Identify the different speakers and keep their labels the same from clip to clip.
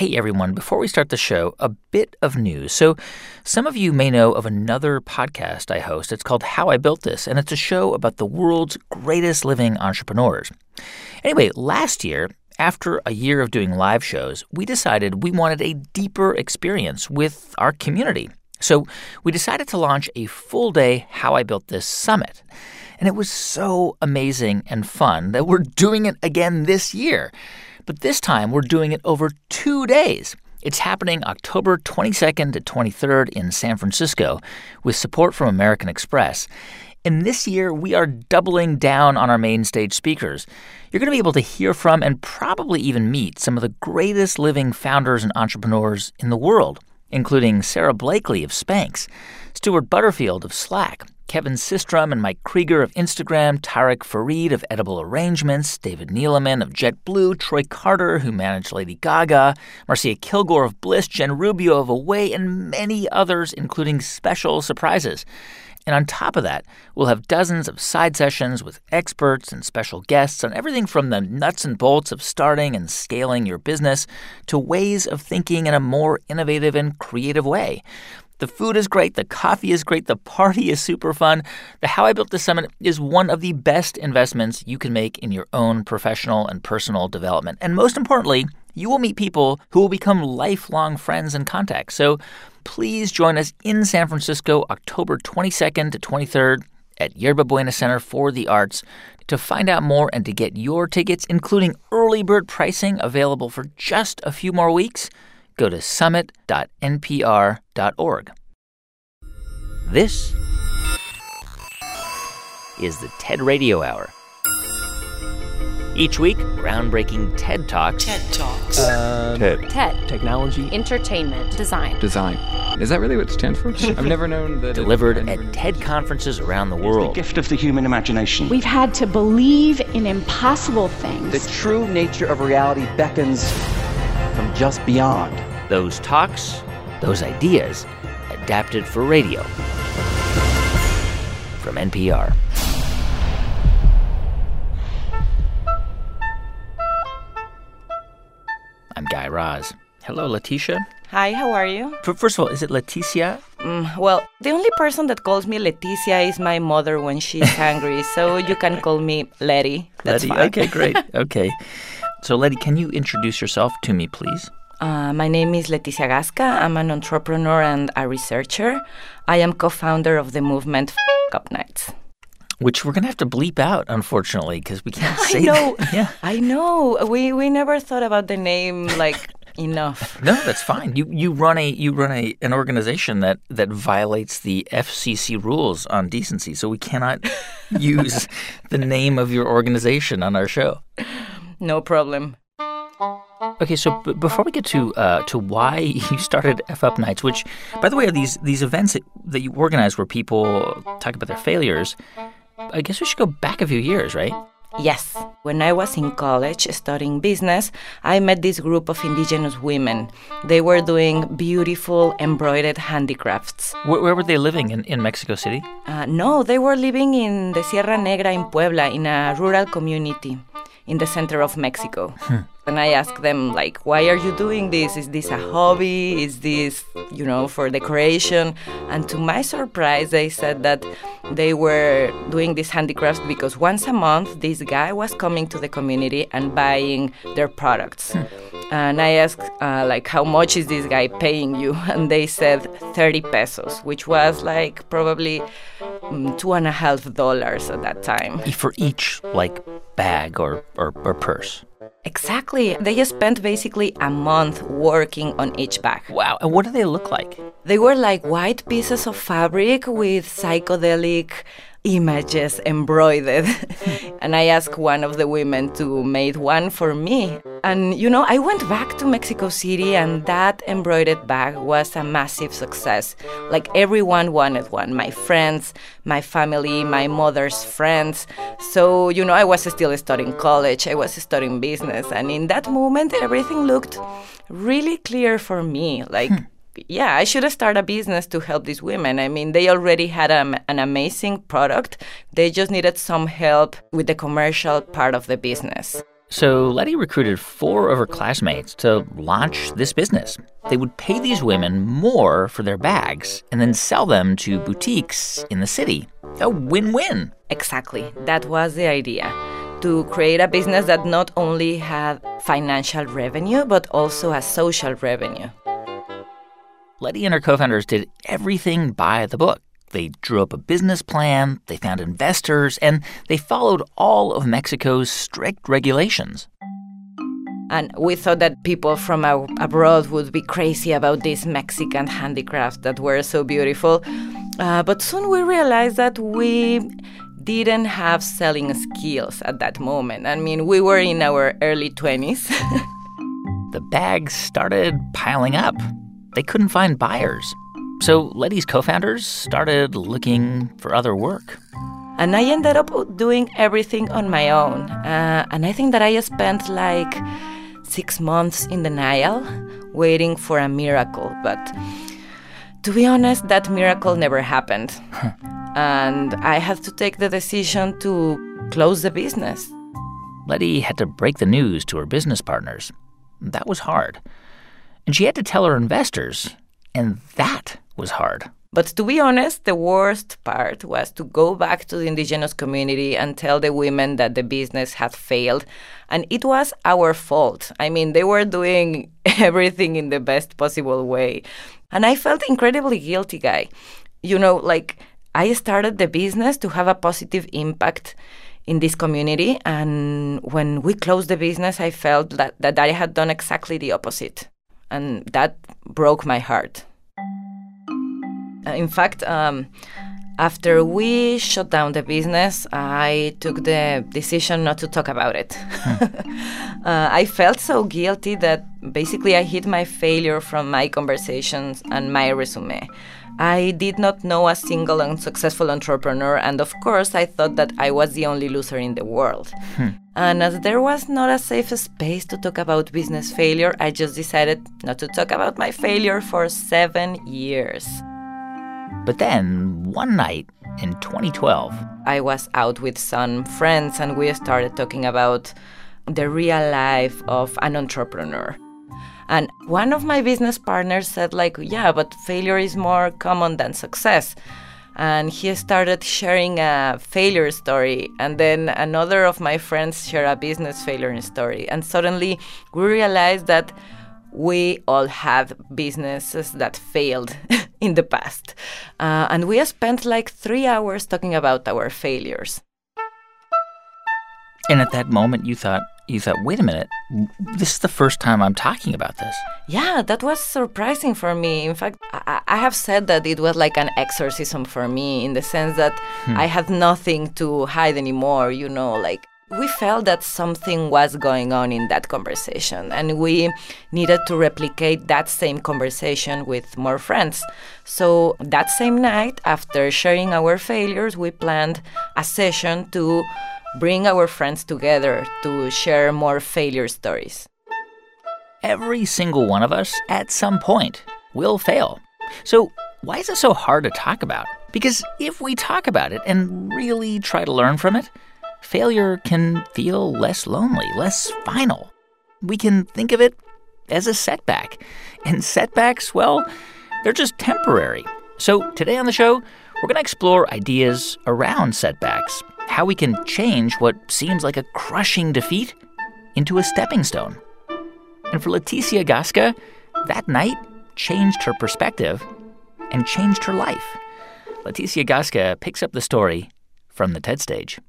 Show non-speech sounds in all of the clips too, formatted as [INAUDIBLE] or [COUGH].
Speaker 1: Hey everyone, before we start the show, a bit of news. So, some of you may know of another podcast I host. It's called How I Built This, and it's a show about the world's greatest living entrepreneurs. Anyway, last year, after a year of doing live shows, we decided we wanted a deeper experience with our community. So, we decided to launch a full day How I Built This summit. And it was so amazing and fun that we're doing it again this year. But this time, we're doing it over two days. It's happening October 22nd to 23rd in San Francisco with support from American Express. And this year, we are doubling down on our main stage speakers. You're going to be able to hear from and probably even meet some of the greatest living founders and entrepreneurs in the world, including Sara Blakely of Spanx, Stuart Butterfield of Slack, Kevin Systrom and Mike Krieger of Instagram, Tariq Farid of Edible Arrangements, David Neeleman of JetBlue, Troy Carter, who managed Lady Gaga, Marcia Kilgore of Bliss, Jen Rubio of Away, and many others, including special surprises. And on top of that, we'll have dozens of side sessions with experts and special guests on everything from the nuts and bolts of starting and scaling your business to ways of thinking in a more innovative and creative way. The food is great, the coffee is great, the party is super fun. The How I Built This Summit is one of the best investments you can make in your own professional and personal development. And most importantly, you will meet people who will become lifelong friends and contacts. So please join us in San Francisco October 22nd to 23rd at Yerba Buena Center for the Arts. To find out more and to get your tickets, including early bird pricing available for just a few more weeks, go to summit.npr.org. This is the TED Radio Hour. Each week, groundbreaking TED Talks.
Speaker 2: TED Talks.
Speaker 3: Uh,
Speaker 4: TED.
Speaker 5: TED.
Speaker 3: Technology.
Speaker 5: Entertainment. Design.
Speaker 4: Design. Is that really what it stands for? I've never known that.
Speaker 1: Delivered
Speaker 4: it,
Speaker 1: at TED conferences around the world.
Speaker 2: The gift of the human imagination.
Speaker 6: We've had to believe in impossible things.
Speaker 7: The true nature of reality beckons from just beyond.
Speaker 1: Those talks, those ideas, adapted for radio. From NPR. I'm Guy Raz. Hello, Letitia.
Speaker 8: Hi, how are you?
Speaker 1: First of all, is it Leticia?
Speaker 8: Mm, well, the only person that calls me Leticia is my mother when she's angry, [LAUGHS] so you can call me Letty. That's
Speaker 1: Letty.
Speaker 8: fine.
Speaker 1: Okay, great. [LAUGHS] Okay. So, Letty, can you introduce yourself to me, please?
Speaker 8: Uh, my name is Leticia Gasca. I'm an entrepreneur and a researcher. I am co-founder of the movement F- Up Nights.
Speaker 1: Which we're going to have to bleep out, unfortunately, because we can't [LAUGHS] say I
Speaker 8: know.
Speaker 1: that. [LAUGHS] Yeah.
Speaker 8: I know. We we never thought about the name like [LAUGHS] enough.
Speaker 1: No, that's fine. You you run a you run a an organization that that violates the FCC rules on decency, so we cannot use the name of your organization on our show.
Speaker 8: No problem.
Speaker 1: Okay, so b- before we get to uh, to why [LAUGHS] you started F Up Nights, which, by the way, are these these events that, that you organize where people talk about their failures. I guess we should go back a few years, right?
Speaker 8: Yes. When I was in college studying business, I met this group of indigenous women. They were doing beautiful embroidered handicrafts.
Speaker 1: Where, where were they living in, in Mexico City?
Speaker 8: Uh, no, they were living in the Sierra Negra in Puebla, in a rural community in the center of Mexico. And I asked them, like, why are you doing this? Is this a hobby? Is this, you know, for decoration? And to my surprise, they said that they were doing these handicrafts because once a month, this guy was coming to the community and buying their products. And I asked, uh, like, how much is this guy paying you? [LAUGHS] And they said 30 pesos, which was like probably mm, two and a half dollars at that time.
Speaker 1: For each like bag or, or, or purse.
Speaker 8: Exactly. They just spent basically a month working on each bag.
Speaker 1: Wow. And what do they look like?
Speaker 8: They were like white pieces of fabric with psychedelic images embroidered. [LAUGHS] and I asked one of the women to make one for me. And you know, I went back to Mexico City and that embroidered bag was a massive success. Like everyone wanted one. My friends, my family, my mother's friends. So, you know, I was still studying college, I was studying business, and in that moment everything looked really clear for me. Like hmm. Yeah, I should start a business to help these women. I mean, they already had an amazing product. They just needed some help with the commercial part of the business.
Speaker 1: So Letty recruited four of her classmates to launch this business. They would pay these women more for their bags and then sell them to boutiques in the city. A win win.
Speaker 8: Exactly. That was the idea to create a business that not only had financial revenue, but also a social revenue.
Speaker 1: Letty and her co founders did everything by the book. They drew up a business plan, they found investors, and they followed all of Mexico's strict regulations.
Speaker 8: And we thought that people from abroad would be crazy about these Mexican handicrafts that were so beautiful. Uh, but soon we realized that we didn't have selling skills at that moment. I mean, we were in our early 20s. [LAUGHS]
Speaker 1: the bags started piling up. They couldn't find buyers. So Letty's co founders started looking for other work.
Speaker 8: And I ended up doing everything on my own. Uh, and I think that I spent like six months in denial, waiting for a miracle. But to be honest, that miracle never happened. [LAUGHS] and I had to take the decision to close the business.
Speaker 1: Letty had to break the news to her business partners. That was hard. And she had to tell her investors, and that was hard.
Speaker 8: But to be honest, the worst part was to go back to the indigenous community and tell the women that the business had failed. And it was our fault. I mean, they were doing [LAUGHS] everything in the best possible way. And I felt incredibly guilty, guy. You know, like I started the business to have a positive impact in this community. And when we closed the business, I felt that, that I had done exactly the opposite. And that broke my heart. In fact, um, after we shut down the business, I took the decision not to talk about it. [LAUGHS] uh, I felt so guilty that basically I hid my failure from my conversations and my resume. I did not know a single unsuccessful entrepreneur, and of course, I thought that I was the only loser in the world. Hmm. And as there was not a safe space to talk about business failure, I just decided not to talk about my failure for seven years.
Speaker 1: But then, one night in 2012,
Speaker 8: I was out with some friends and we started talking about the real life of an entrepreneur. And one of my business partners said, like, yeah, but failure is more common than success. And he started sharing a failure story. And then another of my friends shared a business failure story. And suddenly we realized that we all had businesses that failed [LAUGHS] in the past. Uh, and we spent like three hours talking about our failures.
Speaker 1: And at that moment, you thought, you thought, wait a minute, this is the first time I'm talking about this.
Speaker 8: Yeah, that was surprising for me. In fact, I, I have said that it was like an exorcism for me in the sense that hmm. I had nothing to hide anymore, you know, like we felt that something was going on in that conversation and we needed to replicate that same conversation with more friends. So that same night, after sharing our failures, we planned a session to bring our friends together to share more failure stories.
Speaker 1: Every single one of us, at some point, will fail. So, why is it so hard to talk about? Because if we talk about it and really try to learn from it, failure can feel less lonely, less final. We can think of it as a setback. And setbacks, well, they're just temporary. So today on the show, we're going to explore ideas around setbacks, how we can change what seems like a crushing defeat into a stepping stone. And for Leticia Gasca, that night changed her perspective and changed her life. Leticia Gasca picks up the story from the TED stage.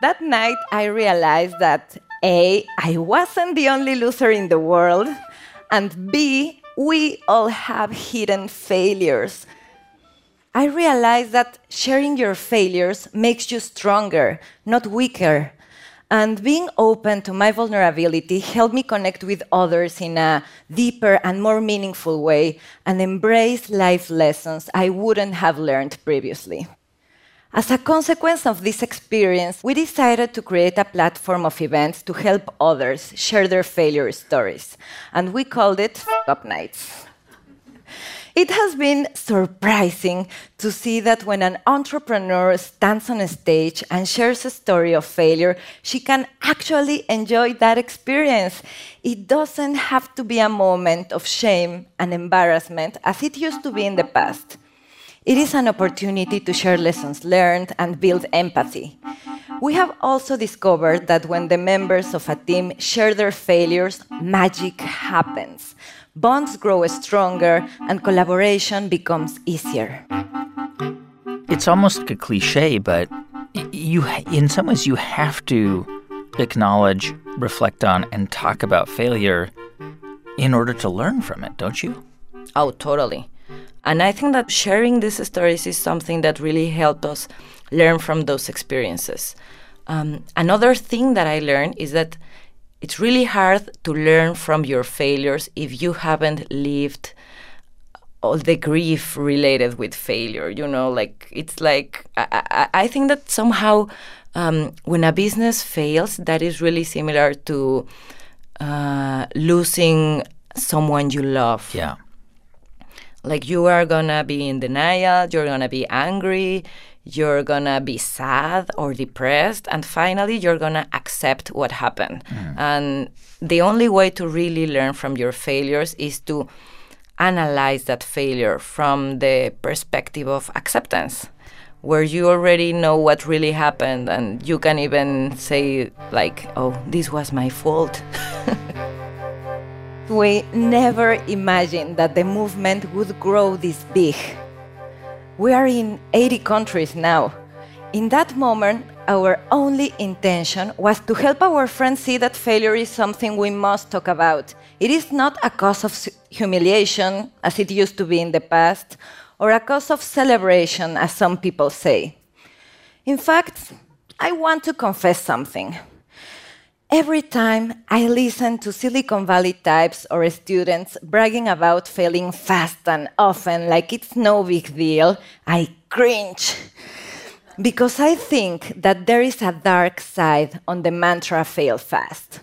Speaker 8: That night, I realized that A, I wasn't the only loser in the world, and B, we all have hidden failures. I realized that sharing your failures makes you stronger, not weaker. And being open to my vulnerability helped me connect with others in a deeper and more meaningful way and embrace life lessons I wouldn't have learned previously. As a consequence of this experience, we decided to create a platform of events to help others share their failure stories, and we called it Up Nights.
Speaker 9: It has been surprising to see that when an entrepreneur stands on a stage and shares a story of failure, she can actually enjoy that experience. It doesn't have to be a moment of shame and embarrassment as it used to be in the past. It is an opportunity to share lessons learned and build empathy. We have also discovered that when the members of a team share their failures, magic happens bonds grow stronger, and collaboration becomes easier.
Speaker 1: It's almost like a cliche, but you, in some ways, you have to acknowledge, reflect on, and talk about failure in order to learn from it, don't you?
Speaker 9: Oh, totally. And I think that sharing these stories is something that really helped us learn from those experiences. Um, another thing that I learned is that it's really hard to learn from your failures if you haven't lived all the grief related with failure you know like it's like i, I, I think that somehow um, when a business fails that is really similar to uh, losing someone you love
Speaker 1: yeah
Speaker 9: like you are gonna be in denial you're gonna be angry you're gonna be sad or depressed, and finally, you're gonna accept what happened. Mm. And the only way to really learn from your failures is to analyze that failure from the perspective of acceptance where you already know what really happened and you can even say like oh this was my fault [LAUGHS] we never imagined that the movement would grow this big we are in 80 countries now. In that moment, our only intention was to help our friends see that failure is something we must talk about. It is not a cause of humiliation, as it used to be in the past, or a cause of celebration, as some people say. In fact, I want to confess something. Every time I listen to Silicon Valley types or students bragging about failing fast and often like it's no big deal, I cringe. Because I think that there is a dark side on the mantra fail fast.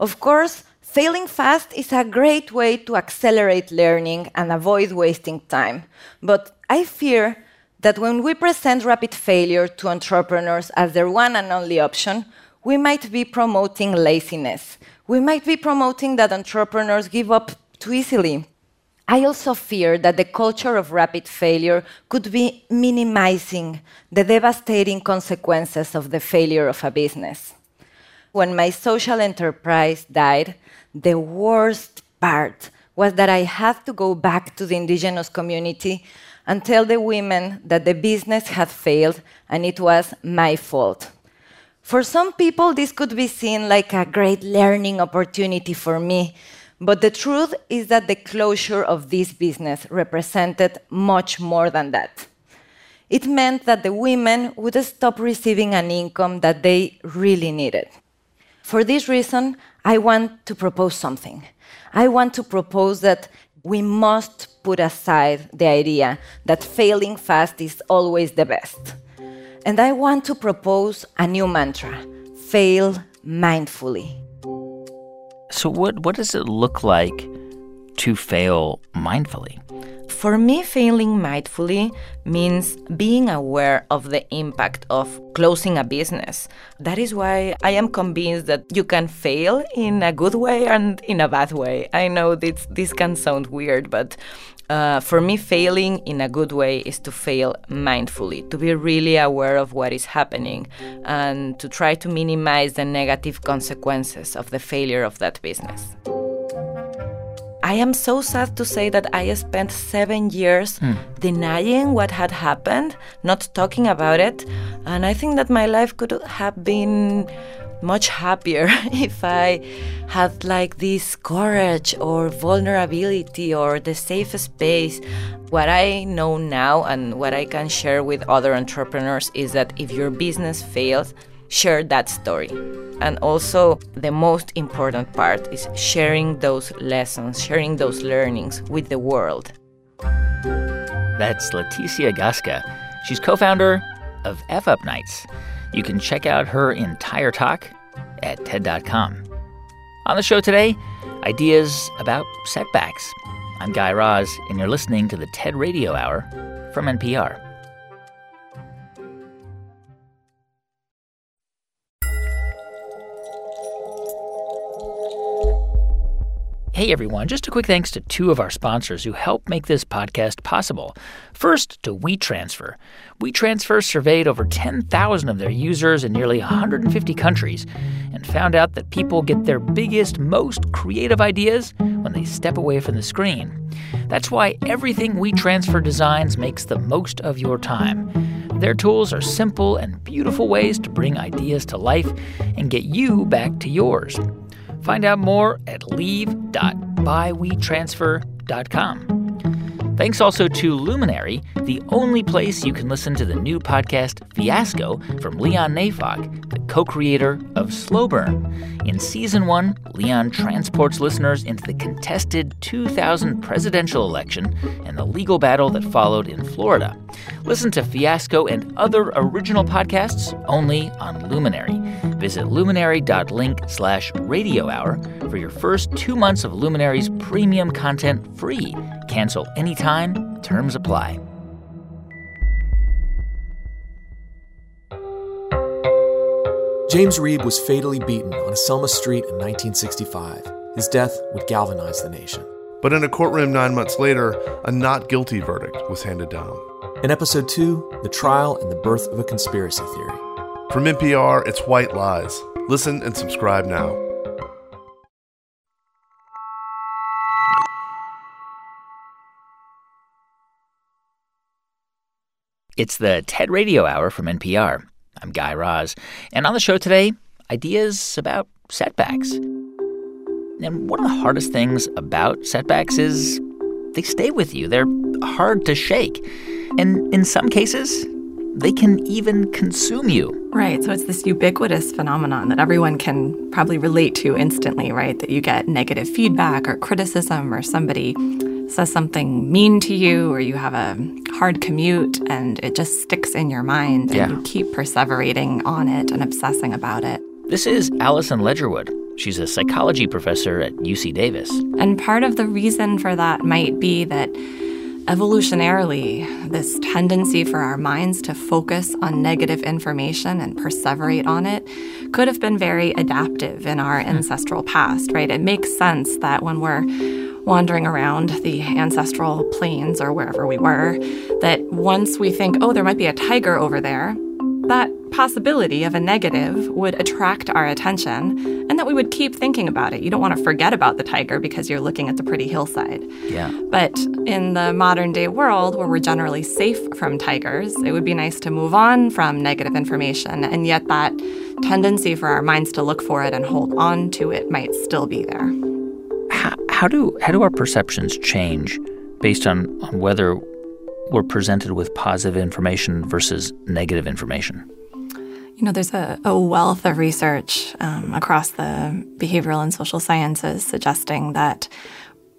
Speaker 9: Of course, failing fast is a great way to accelerate learning and avoid wasting time. But I fear that when we present rapid failure to entrepreneurs as their one and only option, we might be promoting laziness. We might be promoting that entrepreneurs give up too easily. I also fear that the culture of rapid failure could be minimizing the devastating consequences of the failure of a business. When my social enterprise died, the worst part was that I had to go back to the indigenous community and tell the women that the business had failed and it was my fault. For some people, this could be seen like a great learning opportunity for me. But the truth is that the closure of this business represented much more than that. It meant that the women would stop receiving an income that they really needed. For this reason, I want to propose something. I want to propose that we must put aside the idea that failing fast is always the best. And I want to propose a new mantra fail mindfully.
Speaker 1: So, what, what does it look like to fail mindfully?
Speaker 9: For me, failing mindfully means being aware of the impact of closing a business. That is why I am convinced that you can fail in a good way and in a bad way. I know this, this can sound weird, but uh, for me, failing in a good way is to fail mindfully, to be really aware of what is happening, and to try to minimize the negative consequences of the failure of that business. I am so sad to say that I spent seven years mm. denying what had happened, not talking about it, and I think that my life could have been much happier [LAUGHS] if I had like this courage or vulnerability or the safe space. What I know now and what I can share with other entrepreneurs is that if your business fails, share that story. And also, the most important part is sharing those lessons, sharing those learnings with the world.
Speaker 1: That's Leticia Gasca. She's co founder of F Up Nights. You can check out her entire talk at TED.com. On the show today, ideas about setbacks. I'm Guy Raz, and you're listening to the TED Radio Hour from NPR. Hey everyone, just a quick thanks to two of our sponsors who help make this podcast possible. First, to WeTransfer. WeTransfer surveyed over 10,000 of their users in nearly 150 countries and found out that people get their biggest, most creative ideas when they step away from the screen. That's why everything WeTransfer designs makes the most of your time. Their tools are simple and beautiful ways to bring ideas to life and get you back to yours. Find out more at leave.bywetransfer.com. Thanks also to Luminary, the only place you can listen to the new podcast Fiasco from Leon Neyfakh, the co creator of Slow Burn. In season one, Leon transports listeners into the contested 2000 presidential election and the legal battle that followed in Florida. Listen to Fiasco and other original podcasts only on Luminary. Visit luminary.link slash radio hour for your first two months of Luminary's premium content free. Cancel anytime, terms apply.
Speaker 2: James Reeb was fatally beaten on a Selma street in 1965. His death would galvanize the nation.
Speaker 3: But in a courtroom nine months later, a not guilty verdict was handed down.
Speaker 2: In episode two, the trial and the birth of a conspiracy theory.
Speaker 3: From NPR, it's White Lies. Listen and subscribe now.
Speaker 1: It's the TED Radio Hour from NPR. I'm Guy Raz. And on the show today, ideas about setbacks. And one of the hardest things about setbacks is they stay with you, they're hard to shake. And in some cases, they can even consume you.
Speaker 5: Right. So it's this ubiquitous phenomenon that everyone can probably relate to instantly, right? That you get negative feedback or criticism or somebody says something mean to you or you have a hard commute and it just sticks in your mind and
Speaker 1: Yeah.
Speaker 5: you keep perseverating on it and obsessing about it.
Speaker 1: This is Alison Ledgerwood. She's a psychology professor at UC Davis.
Speaker 5: And part of the reason for that might be that evolutionarily, this tendency for our minds to focus on negative information and perseverate on it could have been very adaptive in our hmm. ancestral past, right? It makes sense that when we're wandering around the ancestral plains or wherever we were, that once we think, oh, there might be a tiger over there, that possibility of a negative would attract our attention and that we would keep thinking about it. You don't want to forget about the tiger because you're looking at the pretty hillside.
Speaker 1: Yeah.
Speaker 5: But in the modern day world where we're generally safe from tigers, it would be nice to move on from negative information. And yet, that tendency for our minds to look for it and hold on to it might still be there.
Speaker 1: How, how do how do our perceptions change based on, on whether we're presented with positive information versus negative information?
Speaker 5: You know, there's a, a wealth of research um, across the behavioral and social sciences suggesting that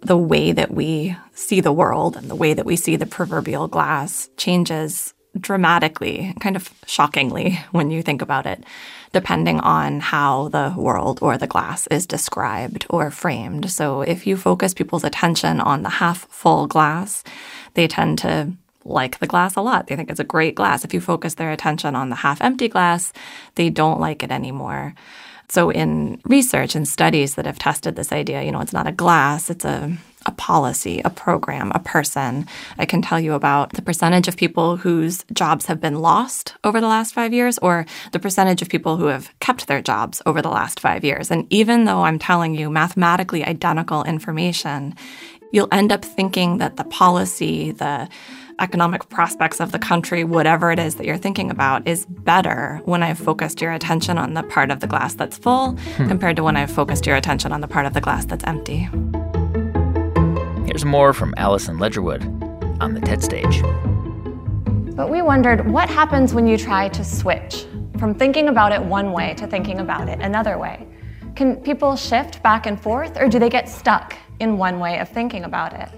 Speaker 5: the way that we see the world and the way that we see the proverbial glass changes dramatically, kind of shockingly [LAUGHS] when you think about it, depending on how the world or the glass is described or framed. So if you focus people's attention on the half full glass, they tend to like the glass a lot. They think it's a great glass. If you focus their attention on the half empty glass, they don't like it anymore. So in research and studies that have tested this idea, you know, it's not a glass, it's a a policy, a program, a person. I can tell you about the percentage of people whose jobs have been lost over the last 5 years or the percentage of people who have kept their jobs over the last 5 years. And even though I'm telling you mathematically identical information, you'll end up thinking that the policy, the economic prospects of the country, whatever it is that you're thinking about, is better when I've focused your attention on the part of the glass that's full hmm. compared to when I've focused your attention on the part of the glass that's empty.
Speaker 1: Here's more from Alison Ledgerwood on the TED stage.
Speaker 10: But we wondered what happens when you try to switch from thinking about it one way to thinking about it another way. Can people shift back and forth, or do they get stuck in one way of thinking about it?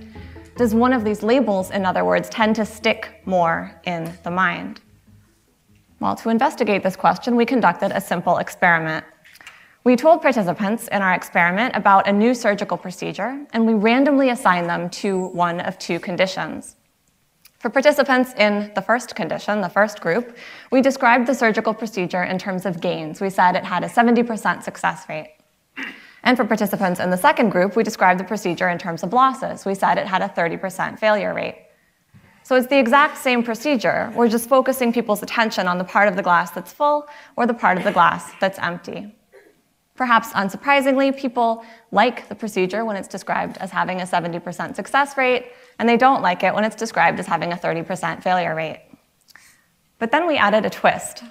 Speaker 10: Does one of these labels, in other words, tend to stick more in the mind? Well, to investigate this question, we conducted a simple experiment. We told participants in our experiment about a new surgical procedure, and we randomly assigned them to one of two conditions. For participants in the first condition, the first group, we described the surgical procedure in terms of gains. We said it had a 70% success rate. And for participants in the second group, we described the procedure in terms of losses. We said it had a 30% failure rate. So it's the exact same procedure. We're just focusing people's attention on the part of the glass that's full or the part of the glass that's empty. Perhaps unsurprisingly, people like the procedure when it's described as having a 70% success rate, and they don't like it when it's described as having a 30% failure rate. But then we added a twist.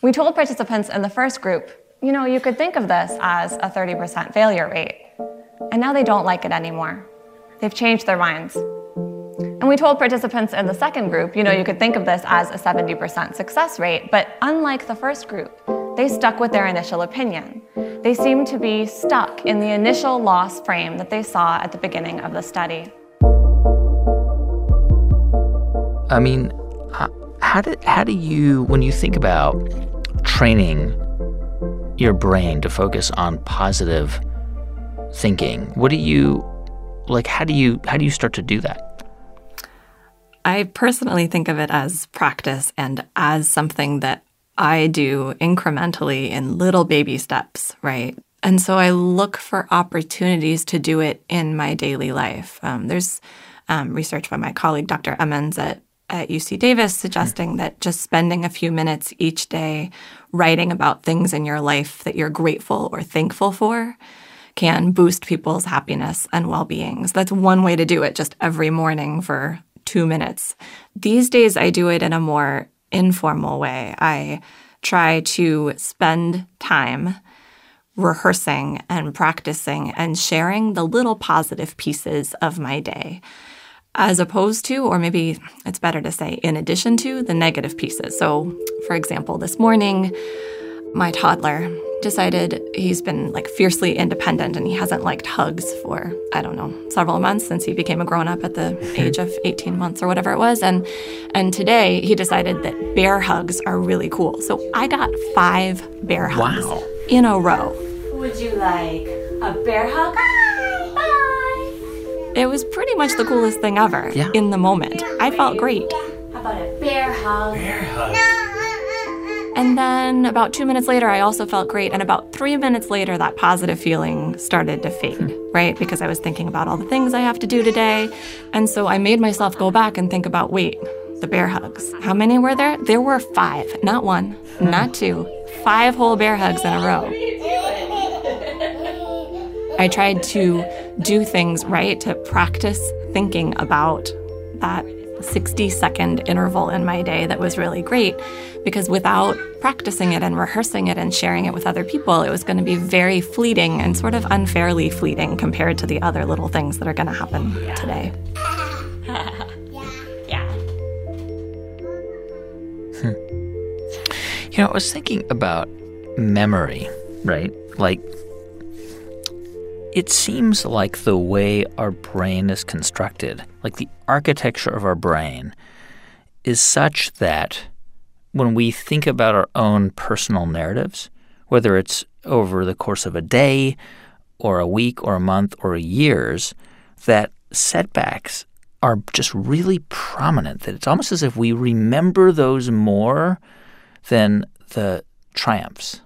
Speaker 10: We told participants in the first group, you know, you could think of this as a 30% failure rate. And now they don't like it anymore. They've changed their minds. And we told participants in the second group, you know, you could think of this as a 70% success rate, but unlike the first group, they stuck with their initial opinion. They seemed to be stuck in the initial loss frame that they saw at the beginning of the study.
Speaker 1: I mean, how do, how do you, when you think about training your brain to focus on positive thinking, what do you, like, how do you, how do you start to do that?
Speaker 5: I personally think of it as practice and as something that I do incrementally in little baby steps, right? And so I look for opportunities to do it in my daily life. Um, there's um, research by my colleague, Dr. Emmons at, at UC Davis, suggesting that just spending a few minutes each day writing about things in your life that you're grateful or thankful for can boost people's happiness and well being. So that's one way to do it just every morning for two minutes. These days, I do it in a more informal way. I try to spend time rehearsing and practicing and sharing the little positive pieces of my day, as opposed to, or maybe it's better to say, in addition to, the negative pieces. So, for example, this morning, my toddler decided he's been like fiercely independent and he hasn't liked hugs for I don't know several months since he became a grown up at the hmm. age of 18 months or whatever it was and and today he decided that bear hugs are really cool. So I got 5 bear hugs
Speaker 1: wow.
Speaker 5: in a row.
Speaker 9: Would you like a bear hug? Bye. Bye.
Speaker 5: It was pretty much the coolest thing ever
Speaker 1: yeah.
Speaker 5: in the moment. I felt great.
Speaker 9: How about a bear hug?
Speaker 1: Bear hug.
Speaker 5: And then about two minutes later, I also felt great. And about three minutes later, that positive feeling started to fade, right? Because I was thinking about all the things I have to do today. And so I made myself go back and think about wait, the bear hugs. How many were there? There were five, not one, not two, five whole bear hugs in a row. I tried to do things right to practice thinking about that 60 second interval in my day that was really great because without practicing it and rehearsing it and sharing it with other people, it was going to be very fleeting and sort of unfairly fleeting compared to the other little things that are going to happen today. [LAUGHS]
Speaker 9: yeah.
Speaker 1: Hmm. [LAUGHS] You know, I was thinking about memory, right? Like, it seems like the way our brain is constructed, like the architecture of our brain, is such that when we think about our own personal narratives, whether it's over the course of a day or a week or a month or years, that setbacks are just really prominent. That it's almost as if we remember those more than the triumphs.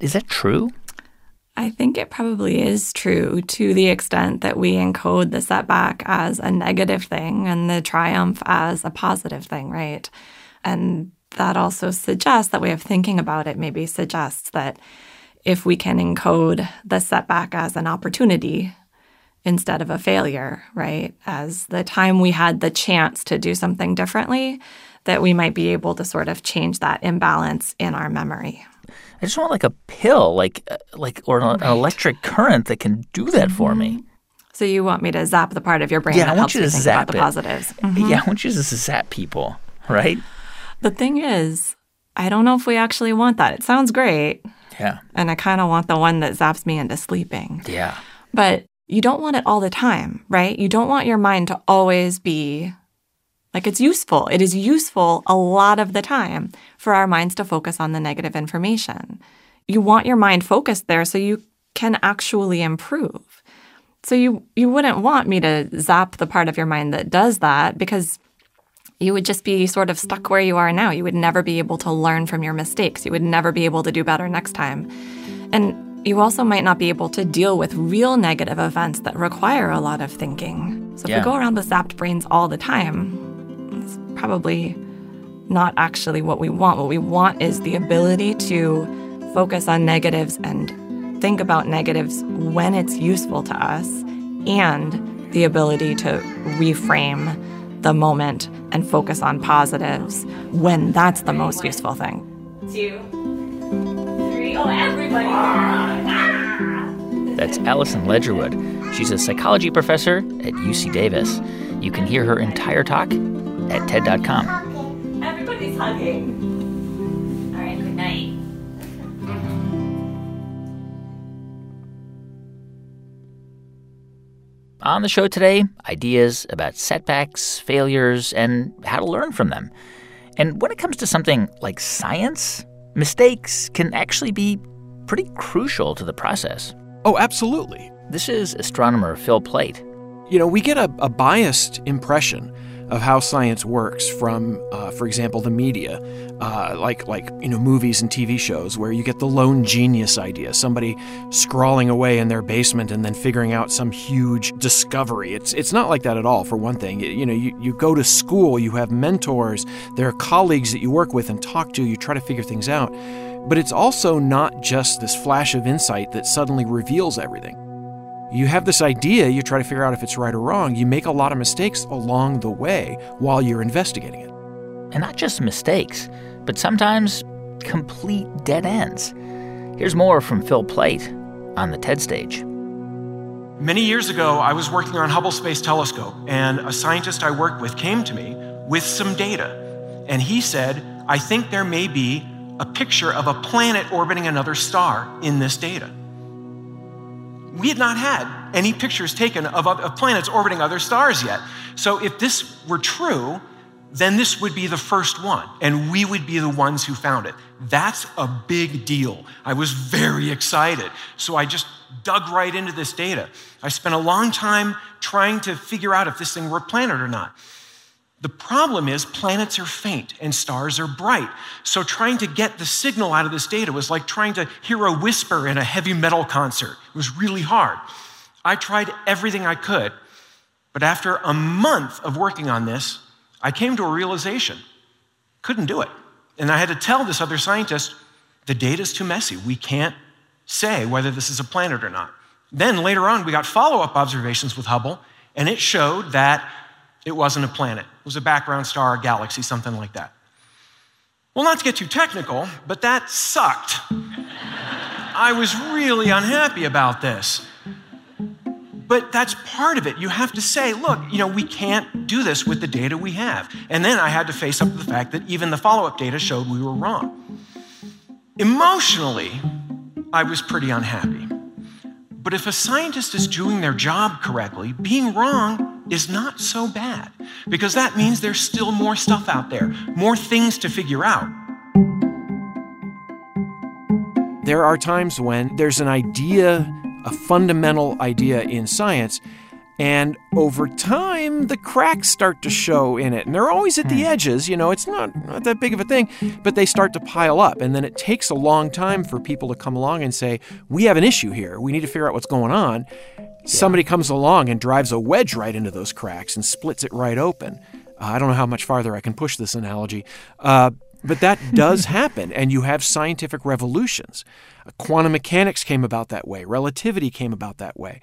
Speaker 1: Is that true?
Speaker 5: I think it probably is true to the extent that we encode the setback as a negative thing and the triumph as a positive thing, right? And that also suggests that way of thinking about it maybe suggests that if we can encode the setback as an opportunity instead of a failure, right? As the time we had the chance to do something differently, that we might be able to sort of change that imbalance in our memory.
Speaker 1: I just want like a pill, like uh, like or an, right. an, electric current that can do that for
Speaker 5: mm-hmm.
Speaker 1: me.
Speaker 5: So you want me to zap the part of your brain
Speaker 1: yeah,
Speaker 5: that
Speaker 1: I want
Speaker 5: helps
Speaker 1: you to
Speaker 5: think
Speaker 1: zap
Speaker 5: about the positives? Mm-hmm.
Speaker 1: Yeah, I want you to zap people, right?
Speaker 5: The thing is, I don't know if we actually want that. It sounds great.
Speaker 1: Yeah.
Speaker 5: And I kind of want the one that zaps me into sleeping.
Speaker 1: Yeah.
Speaker 5: But you don't want it all the time, right? You don't want your mind to always be like it's useful. It is useful a lot of the time for our minds to focus on the negative information. you want your mind focused there so you can actually improve. So you you wouldn't want me to zap the part of your mind that does that because you would just be sort of stuck where you are now. You would never be able to learn from your mistakes. You would never be able to do better next time. And you also might not be able to deal with real negative events that require a lot of thinking. So if
Speaker 1: Yeah.
Speaker 5: we go around with zapped brains all the time, probably not actually what we want. What we want is the ability to focus on negatives and think about negatives when it's useful to us and the ability to reframe the moment and focus on positives when that's the most useful thing.
Speaker 9: Two, three. Oh, everybody. Ah!
Speaker 1: That's Alison Ledgerwood. She's a psychology professor at UC Davis. You can hear her entire talk at TED.com.
Speaker 9: Everybody's hugging. All right, good night.
Speaker 1: On the show today, ideas about setbacks, failures, and how to learn from them. And when it comes to something like science, mistakes can actually be pretty crucial to the process.
Speaker 11: Oh, absolutely.
Speaker 1: This is astronomer Phil Plait.
Speaker 11: You know, we get a, a biased impression of how science works from, uh, for example, the media, uh, like like you know movies and TV shows, where you get the lone genius idea, somebody scrawling away in their basement and then figuring out some huge discovery. It's it's not like that at all. For one thing, you, know, you, you go to school, you have mentors, there are colleagues that you work with and talk to, you try to figure things out. But it's also not just this flash of insight that suddenly reveals everything. You have this idea, you try to figure out if it's right or wrong. You make a lot of mistakes along the way while you're investigating it.
Speaker 1: And not just mistakes, but sometimes complete dead ends. Here's more from Phil Plait on the TED stage.
Speaker 12: Many years ago, I was working on Hubble Space Telescope, and a scientist I worked with came to me with some data. And he said, I think there may be a picture of a planet orbiting another star in this data. We had not had any pictures taken of, of planets orbiting other stars yet. So if this were true, then this would be the first one, and we would be the ones who found it. That's a big deal. I was very excited. So I just dug right into this data. I spent a long time trying to figure out if this thing were a planet or not. The problem is planets are faint and stars are bright. So trying to get the signal out of this data was like trying to hear a whisper in a heavy metal concert. It was really hard. I tried everything I could, but after a month of working on this, I came to a realization. Couldn't do it. And I had to tell this other scientist, the data's too messy. We can't say whether this is a planet or not. Then later on, we got follow up observations with Hubble, and it showed that it wasn't a planet. It was a background star, a galaxy, something like that. Well, not to get too technical, but that sucked. I was really unhappy about this. But that's part of it. You have to say, look, you know, we can't do this with the data we have. And then I had to face up to the fact that even the follow up data showed we were wrong. Emotionally, I was pretty unhappy. But if a scientist is doing their job correctly, being wrong is not so bad because that means there's still more stuff out there, more things to figure out.
Speaker 11: There are times when there's an idea, a fundamental idea in science, and over time the cracks start to show in it. And they're always at the hmm. edges, you know, it's not, not that big of a thing, but they start to pile up. And then it takes a long time for people to come along and say, We have an issue here. We need to figure out what's going on. Somebody comes along and drives a wedge right into those cracks and splits it right open. Uh, I don't know how much farther I can push this analogy. Uh, but that [LAUGHS] does happen, and you have scientific revolutions. Quantum mechanics came about that way, relativity came about that way.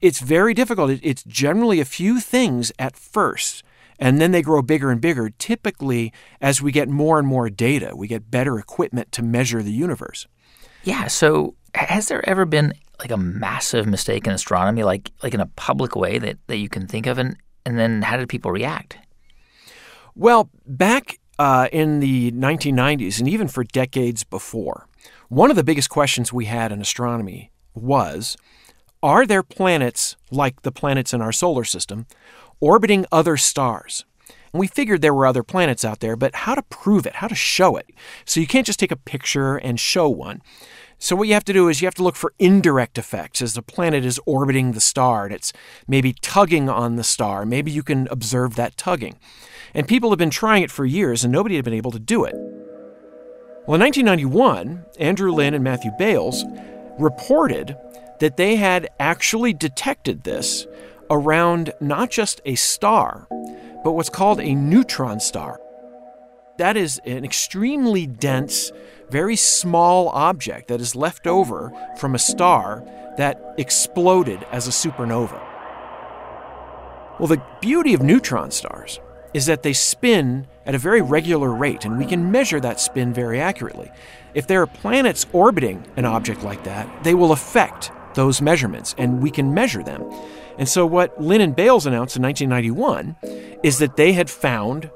Speaker 11: It's very difficult. It- It's generally a few things at first, and then they grow bigger and bigger. Typically, as we get more and more data, we get better equipment to measure the universe.
Speaker 1: Yeah, so has there ever been like a massive mistake in astronomy, like like in a public way that, that you can think of, and and then how did people react?
Speaker 11: Well, back uh, in the 1990s and even for decades before, one of the biggest questions we had in astronomy was Are there planets like the planets in our solar system orbiting other stars? And we figured there were other planets out there, but how to prove it, how to show it? So you can't just take a picture and show one. So, what you have to do is you have to look for indirect effects as the planet is orbiting the star and it's maybe tugging on the star. Maybe you can observe that tugging. And people have been trying it for years and nobody had been able to do it. Well, in 1991, Andrew Lyne and Matthew Bailes reported that they had actually detected this around not just a star, but what's called a neutron star. That is an extremely dense, very small object that is left over from a star that exploded as a supernova. Well, the beauty of neutron stars is that they spin at a very regular rate, and we can measure that spin very accurately. If there are planets orbiting an object like that, they will affect those measurements, and we can measure them. And so, what Lyne and Bailes announced in 1991 is that they had found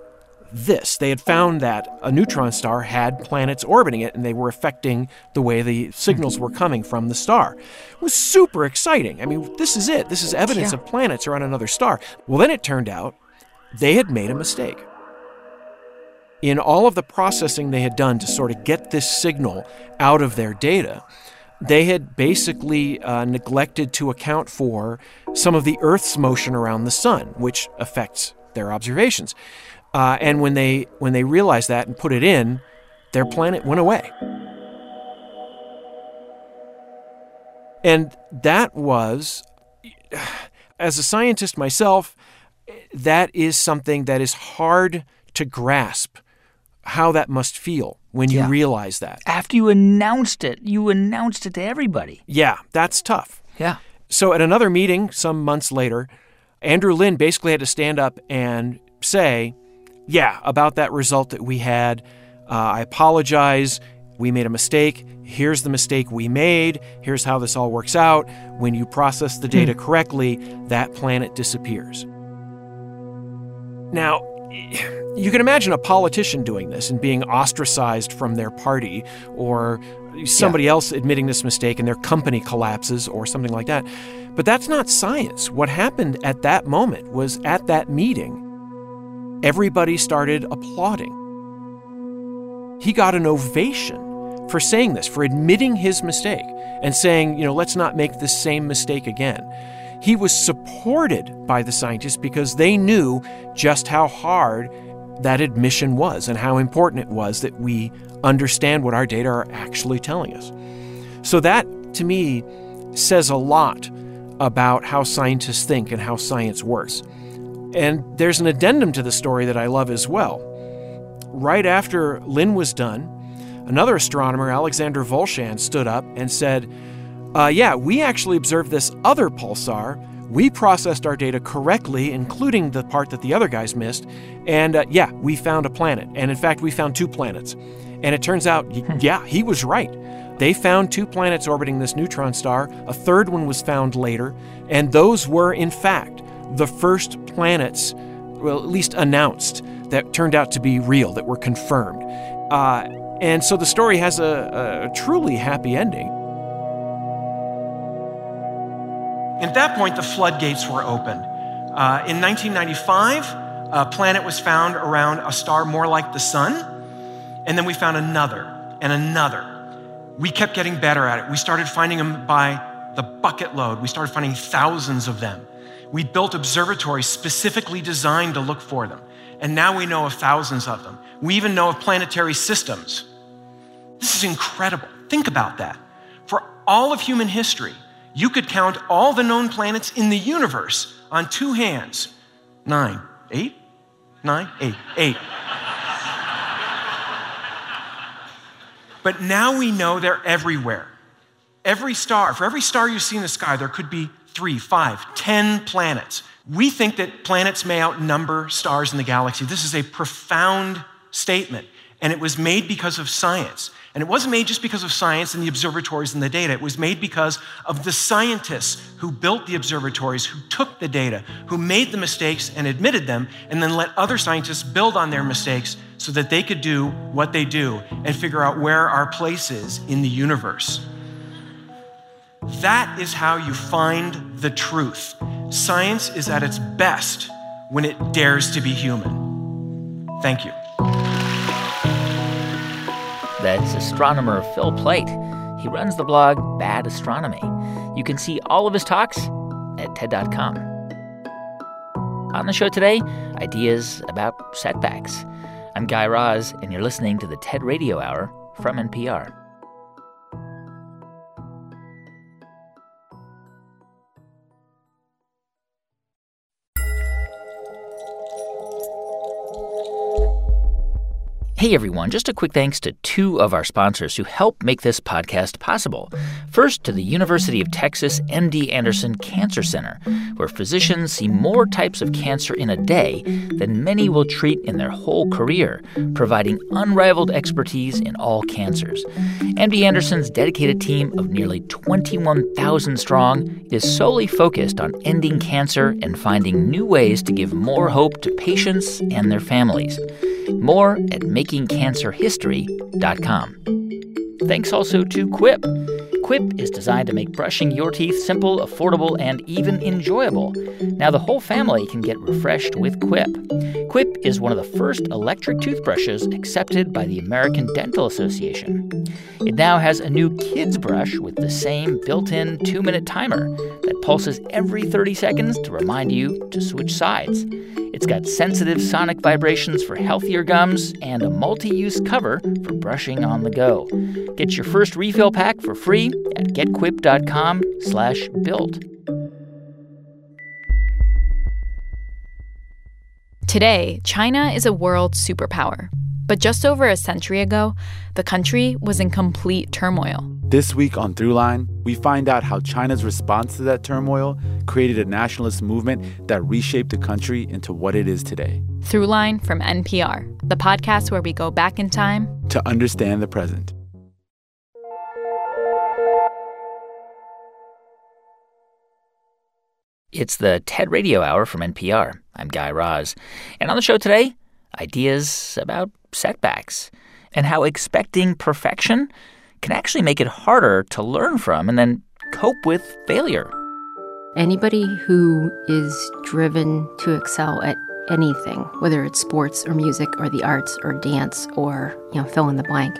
Speaker 11: this. They had found that a neutron star had planets orbiting it, and they were affecting the way the signals were coming from the star. It was super exciting. I mean, this is it. This is evidence yeah. of planets around another star. Well, then it turned out they had made a mistake. In all of the processing they had done to sort of get this signal out of their data, they had basically uh, neglected to account for some of the Earth's motion around the sun, which affects their observations. Uh, and when they when they realized that and put it in, their planet went away. And that was, as a scientist myself, that is something that is hard to grasp how that must feel when you yeah. realize that.
Speaker 1: After you announced it, you announced it to everybody.
Speaker 11: Yeah, that's tough.
Speaker 1: Yeah.
Speaker 11: So at another meeting some months later, Andrew Lyne basically had to stand up and say, Yeah, about that result that we had, uh, I apologize. We made a mistake. Here's the mistake we made. Here's how this all works out. When you process the data hmm. correctly, that planet disappears. Now, you can imagine a politician doing this and being ostracized from their party, or somebody yeah. else admitting this mistake and their company collapses, or something like that. But that's not science. What happened at that moment was at that meeting, everybody started applauding. He got an ovation for saying this, for admitting his mistake and saying, you know, let's not make the same mistake again. He was supported by the scientists because they knew just how hard that admission was and how important it was that we understand what our data are actually telling us. So, that to me says a lot about how scientists think and how science works. And there's an addendum to the story that I love as well. Right after Lyne was done, another astronomer, Alexander Wolszczan, stood up and said, uh, yeah, we actually observed this other pulsar. We processed our data correctly, including the part that the other guys missed. And uh, yeah, we found a planet. And in fact, we found two planets. And it turns out, hmm. yeah, he was right. They found two planets orbiting this neutron star. A third one was found later. And those were, in fact, the first planets, well, at least announced, that turned out to be real, that were confirmed. Uh, and so the story has a, a truly happy ending.
Speaker 12: At that point, the floodgates were opened. Uh, in 1995, a planet was found around a star more like the sun, and then we found another and another. We kept getting better at it. We started finding them by the bucket load. We started finding thousands of them. We built observatories specifically designed to look for them, and now we know of thousands of them. We even know of planetary systems. This is incredible. Think about that. For all of human history, you could count all the known planets in the universe on two hands. Nine, eight, nine, eight, eight. but now we know they're everywhere. Every star, for every star you see in the sky, there could be three, five, ten planets. We think that planets may outnumber stars in the galaxy. This is a profound statement, and it was made because of science. And it wasn't made just because of science and the observatories and the data. It was made because of the scientists who built the observatories, who took the data, who made the mistakes and admitted them, and then let other scientists build on their mistakes so that they could do what they do and figure out where our place is in the universe. That is how you find the truth. Science is at its best when it dares to be human. Thank you.
Speaker 1: That's astronomer Phil Plait. He runs the blog Bad Astronomy. You can see all of his talks at TED.com. On the show today, ideas about setbacks. I'm Guy Raz, and you're listening to the TED Radio Hour from NPR. Hey everyone, just a quick thanks to two of our sponsors who help make this podcast possible. First, to the University of Texas MD Anderson Cancer Center, where physicians see more types of cancer in a day than many will treat in their whole career, providing unrivaled expertise in all cancers. MD Anderson's dedicated team of nearly 21,000 strong is solely focused on ending cancer and finding new ways to give more hope to patients and their families. More at makingcancerhistory.com. Thanks also to Quip. Quip is designed to make brushing your teeth simple, affordable, and even enjoyable. Now the whole family can get refreshed with Quip. Quip is one of the first electric toothbrushes accepted by the American Dental Association. It now has a new kids brush with the same built-in 2-minute timer that pulses every 30 seconds to remind you to switch sides. It's got sensitive sonic vibrations for healthier gums and a multi-use cover for brushing on the go. Get your first refill pack for free at getquip.com slash built.
Speaker 13: Today, China is a world superpower. But just over a century ago, the country was in complete turmoil.
Speaker 14: This week on Throughline, we find out how China's response to that turmoil created a nationalist movement that reshaped the country into what it is today.
Speaker 13: Throughline from NPR, the podcast where we go back in time
Speaker 14: to understand the present.
Speaker 1: It's the TED Radio Hour from NPR. I'm Guy Raz. And on the show today, ideas about setbacks and how expecting perfection can actually make it harder to learn from and then cope with failure.
Speaker 15: Anybody who is driven to excel at anything, whether it's sports or music or the arts or dance or, you know, fill in the blank,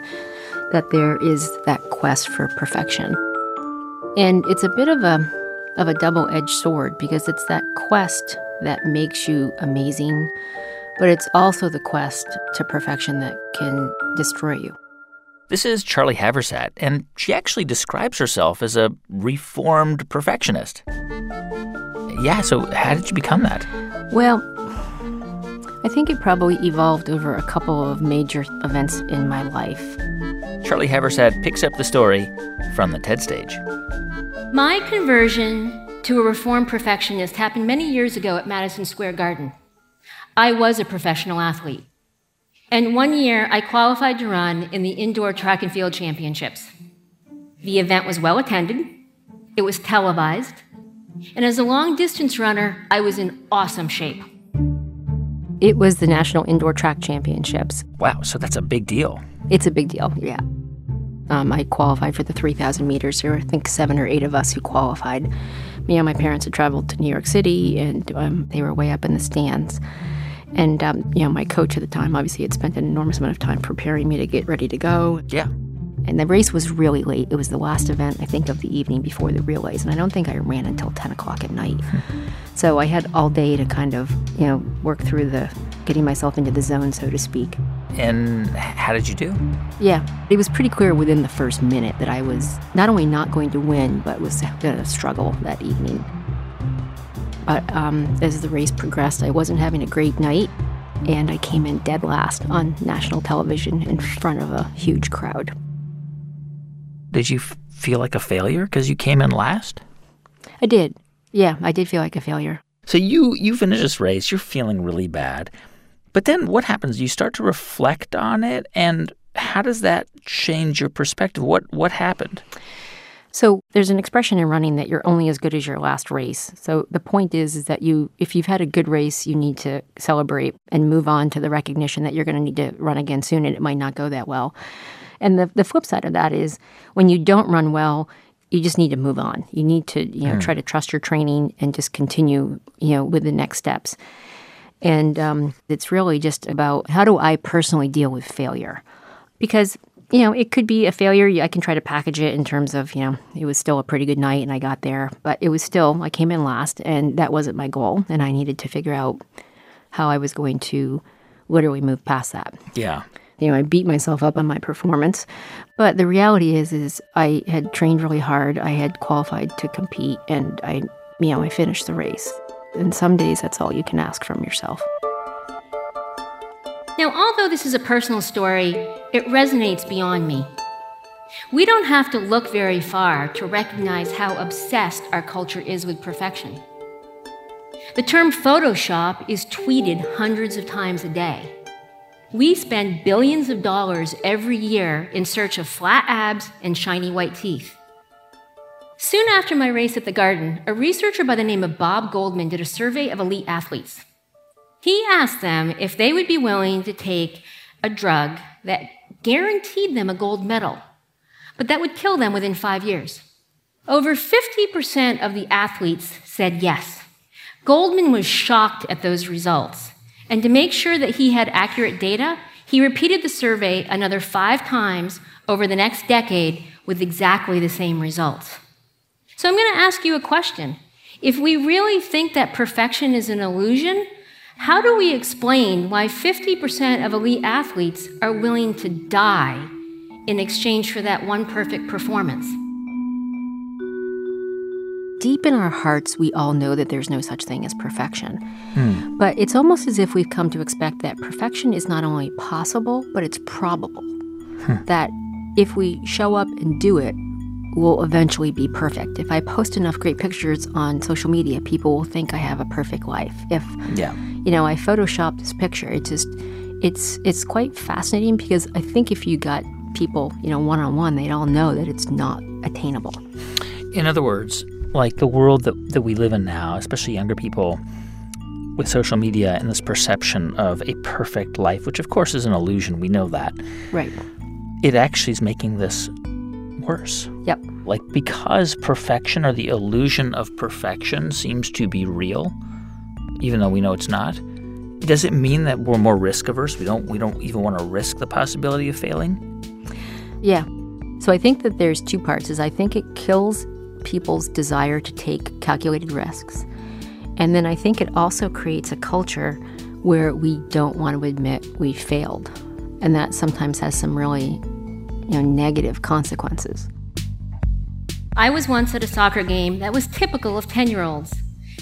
Speaker 15: that there is that quest for perfection. And it's a bit of a of a double-edged sword because it's that quest that makes you amazing, but it's also the quest to perfection that can destroy you.
Speaker 1: This is Charly Haversat, and she actually describes herself as a reformed perfectionist. Yeah, so how did you become that?
Speaker 15: Well, I think it probably evolved over a couple of major events in my life.
Speaker 1: Charly Haversat picks up the story from the TED stage.
Speaker 16: My conversion to a reformed perfectionist happened many years ago at Madison Square Garden. I was a professional athlete. And one year, I qualified to run in the indoor track and field championships. The event was well attended, it was televised, and as a long distance runner, I was in awesome shape.
Speaker 15: It was the National Indoor Track Championships.
Speaker 1: Wow, so that's a big deal.
Speaker 15: It's a big deal, yeah. Um, I qualified for the 3,000 meters. There were, I think, seven or eight of us who qualified. Me and my parents had traveled to New York City, and um, they were way up in the stands. And, um, you know, my coach at the time obviously had spent an enormous amount of time preparing me to get ready to go.
Speaker 1: Yeah.
Speaker 15: And the race was really late. It was the last event, I think, of the evening before the relays. And I don't think I ran until 10 o'clock at night. so I had all day to kind of, you know, work through the getting myself into the zone, so to speak.
Speaker 1: And how did you do?
Speaker 15: Yeah, it was pretty clear within the first minute that I was not only not going to win, but was going to struggle that evening. But um, as the race progressed, I wasn't having a great night, and I came in dead last on national television in front of a huge crowd.
Speaker 1: Did you f- feel like a failure because you came in last?
Speaker 15: I did. Yeah, I did feel like a failure.
Speaker 1: So you you finish this race, you're feeling really bad. But then what happens? You start to reflect on it and how does that change your perspective? What what happened?
Speaker 15: So there's an expression in running that you're only as good as your last race. So the point is is that you if you've had a good race, you need to celebrate and move on to the recognition that you're going to need to run again soon and it might not go that well. And the the flip side of that is when you don't run well, you just need to move on. You need to, you know,
Speaker 1: Hmm.
Speaker 15: try to trust your training and just continue, you know, with the next steps. And um, it's really just about how do I personally deal with failure? Because you know, it could be a failure. I can try to package it in terms of, you know, it was still a pretty good night and I got there, but it was still, I came in last and that wasn't my goal. And I needed to figure out how I was going to literally move past that.
Speaker 1: Yeah.
Speaker 15: You know, I beat myself up on my performance, but the reality is, is I had trained really hard. I had qualified to compete, and I, you know, I finished the race. And some days, that's all you can ask from yourself.
Speaker 16: Now, although this is a personal story, it resonates beyond me. We don't have to look very far to recognize how obsessed our culture is with perfection. The term Photoshop is tweeted hundreds of times a day. We spend billions of dollars every year in search of flat abs and shiny white teeth. Soon after my race at the Garden, a researcher by the name of Bob Goldman did a survey of elite athletes. He asked them if they would be willing to take a drug that guaranteed them a gold medal, but that would kill them within five years. Over 50% of the athletes said yes. Goldman was shocked at those results. And to make sure that he had accurate data, he repeated the survey another five times over the next decade with exactly the same results. So I'm going to ask you a question. If we really think that perfection is an illusion, how do we explain why 50% of elite athletes are willing to die in exchange for that one perfect performance?
Speaker 15: Deep in our hearts, we all know that there's no such thing as perfection. Hmm. But it's almost as if we've come to expect that perfection is not only possible, but it's probable. Hmm. That if we show up and do it, will eventually be perfect. If I post enough great pictures on social media, people will think I have a perfect life. If
Speaker 1: yeah.
Speaker 15: you know, I photoshopped this picture, it's just it's it's quite fascinating because I think if you got people, you know, one on one, they'd all know that it's not attainable.
Speaker 1: In other words, like the world that, that we live in now, especially younger people with social media and this perception of a perfect life, which of course is an illusion, we know that.
Speaker 15: Right.
Speaker 1: It actually is making this worse.
Speaker 15: Yep.
Speaker 1: Like because perfection or the illusion of perfection seems to be real, even though we know it's not, does it mean that we're more risk averse? We don't we don't even want to risk the possibility of failing?
Speaker 15: Yeah. So I think that there's two parts is I think it kills people's desire to take calculated risks. And then I think it also creates a culture where we don't want to admit we failed. And that sometimes has some really you know, negative consequences.
Speaker 16: I was once at a soccer game that was typical of 10 year olds.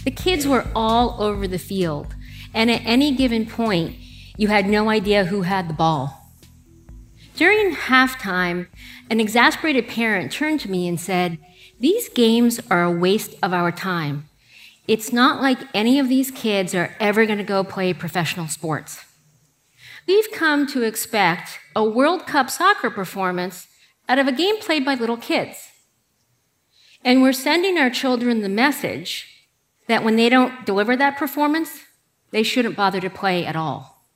Speaker 16: The kids were all over the field, and at any given point, you had no idea who had the ball. During halftime, an exasperated parent turned to me and said, These games are a waste of our time. It's not like any of these kids are ever going to go play professional sports. We've come to expect a World Cup soccer performance out of a game played by little kids. And we're sending our children the message that when they don't deliver that performance, they shouldn't bother to play at all.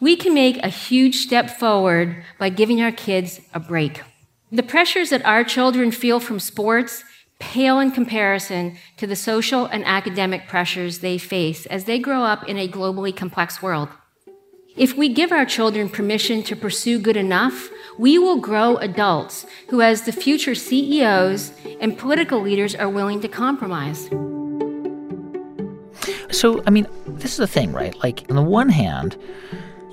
Speaker 16: We can make a huge step forward by giving our kids a break. The pressures that our children feel from sports pale in comparison to the social and academic pressures they face as they grow up in a globally complex world. If we give our children permission to pursue good enough, we will grow adults who, as the future CEOs and political leaders, are willing to compromise.
Speaker 1: So, I mean, this is the thing, right? Like, on the one hand,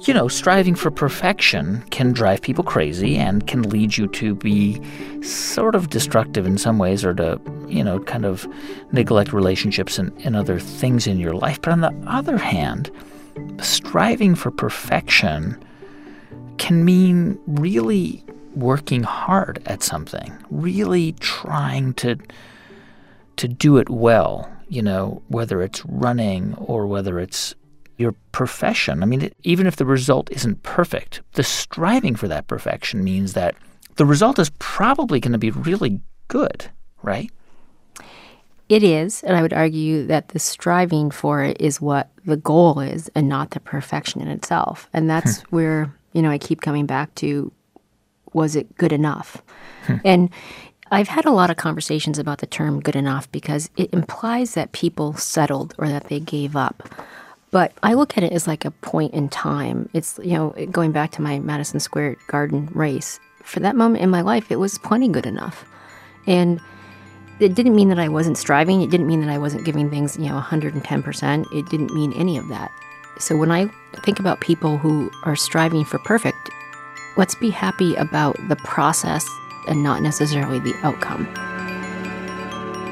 Speaker 1: you know, striving for perfection can drive people crazy and can lead you to be sort of destructive in some ways or to, you know, kind of neglect relationships and, and other things in your life. But on the other hand, striving for perfection can mean really working hard at something, really trying to to do it well, you know, whether it's running or whether it's your profession. I mean, even if the result isn't perfect, the striving for that perfection means that the result is probably going to be really good, right?
Speaker 15: It is, and I would argue that the striving for it is what the goal is and not the perfection in itself. And that's hmm. where, you know, I keep coming back to was it good enough? Hmm. And I've had a lot of conversations about the term good enough because it implies that people settled or that they gave up. But I look at it as like a point in time. It's, you know, going back to my Madison Square Garden race. For that moment in my life, it was plenty good enough. And it didn't mean that I wasn't striving. It didn't mean that I wasn't giving things, you know, 110%. It didn't mean any of that. So when I think about people who are striving for perfect, let's be happy about the process and not necessarily the outcome.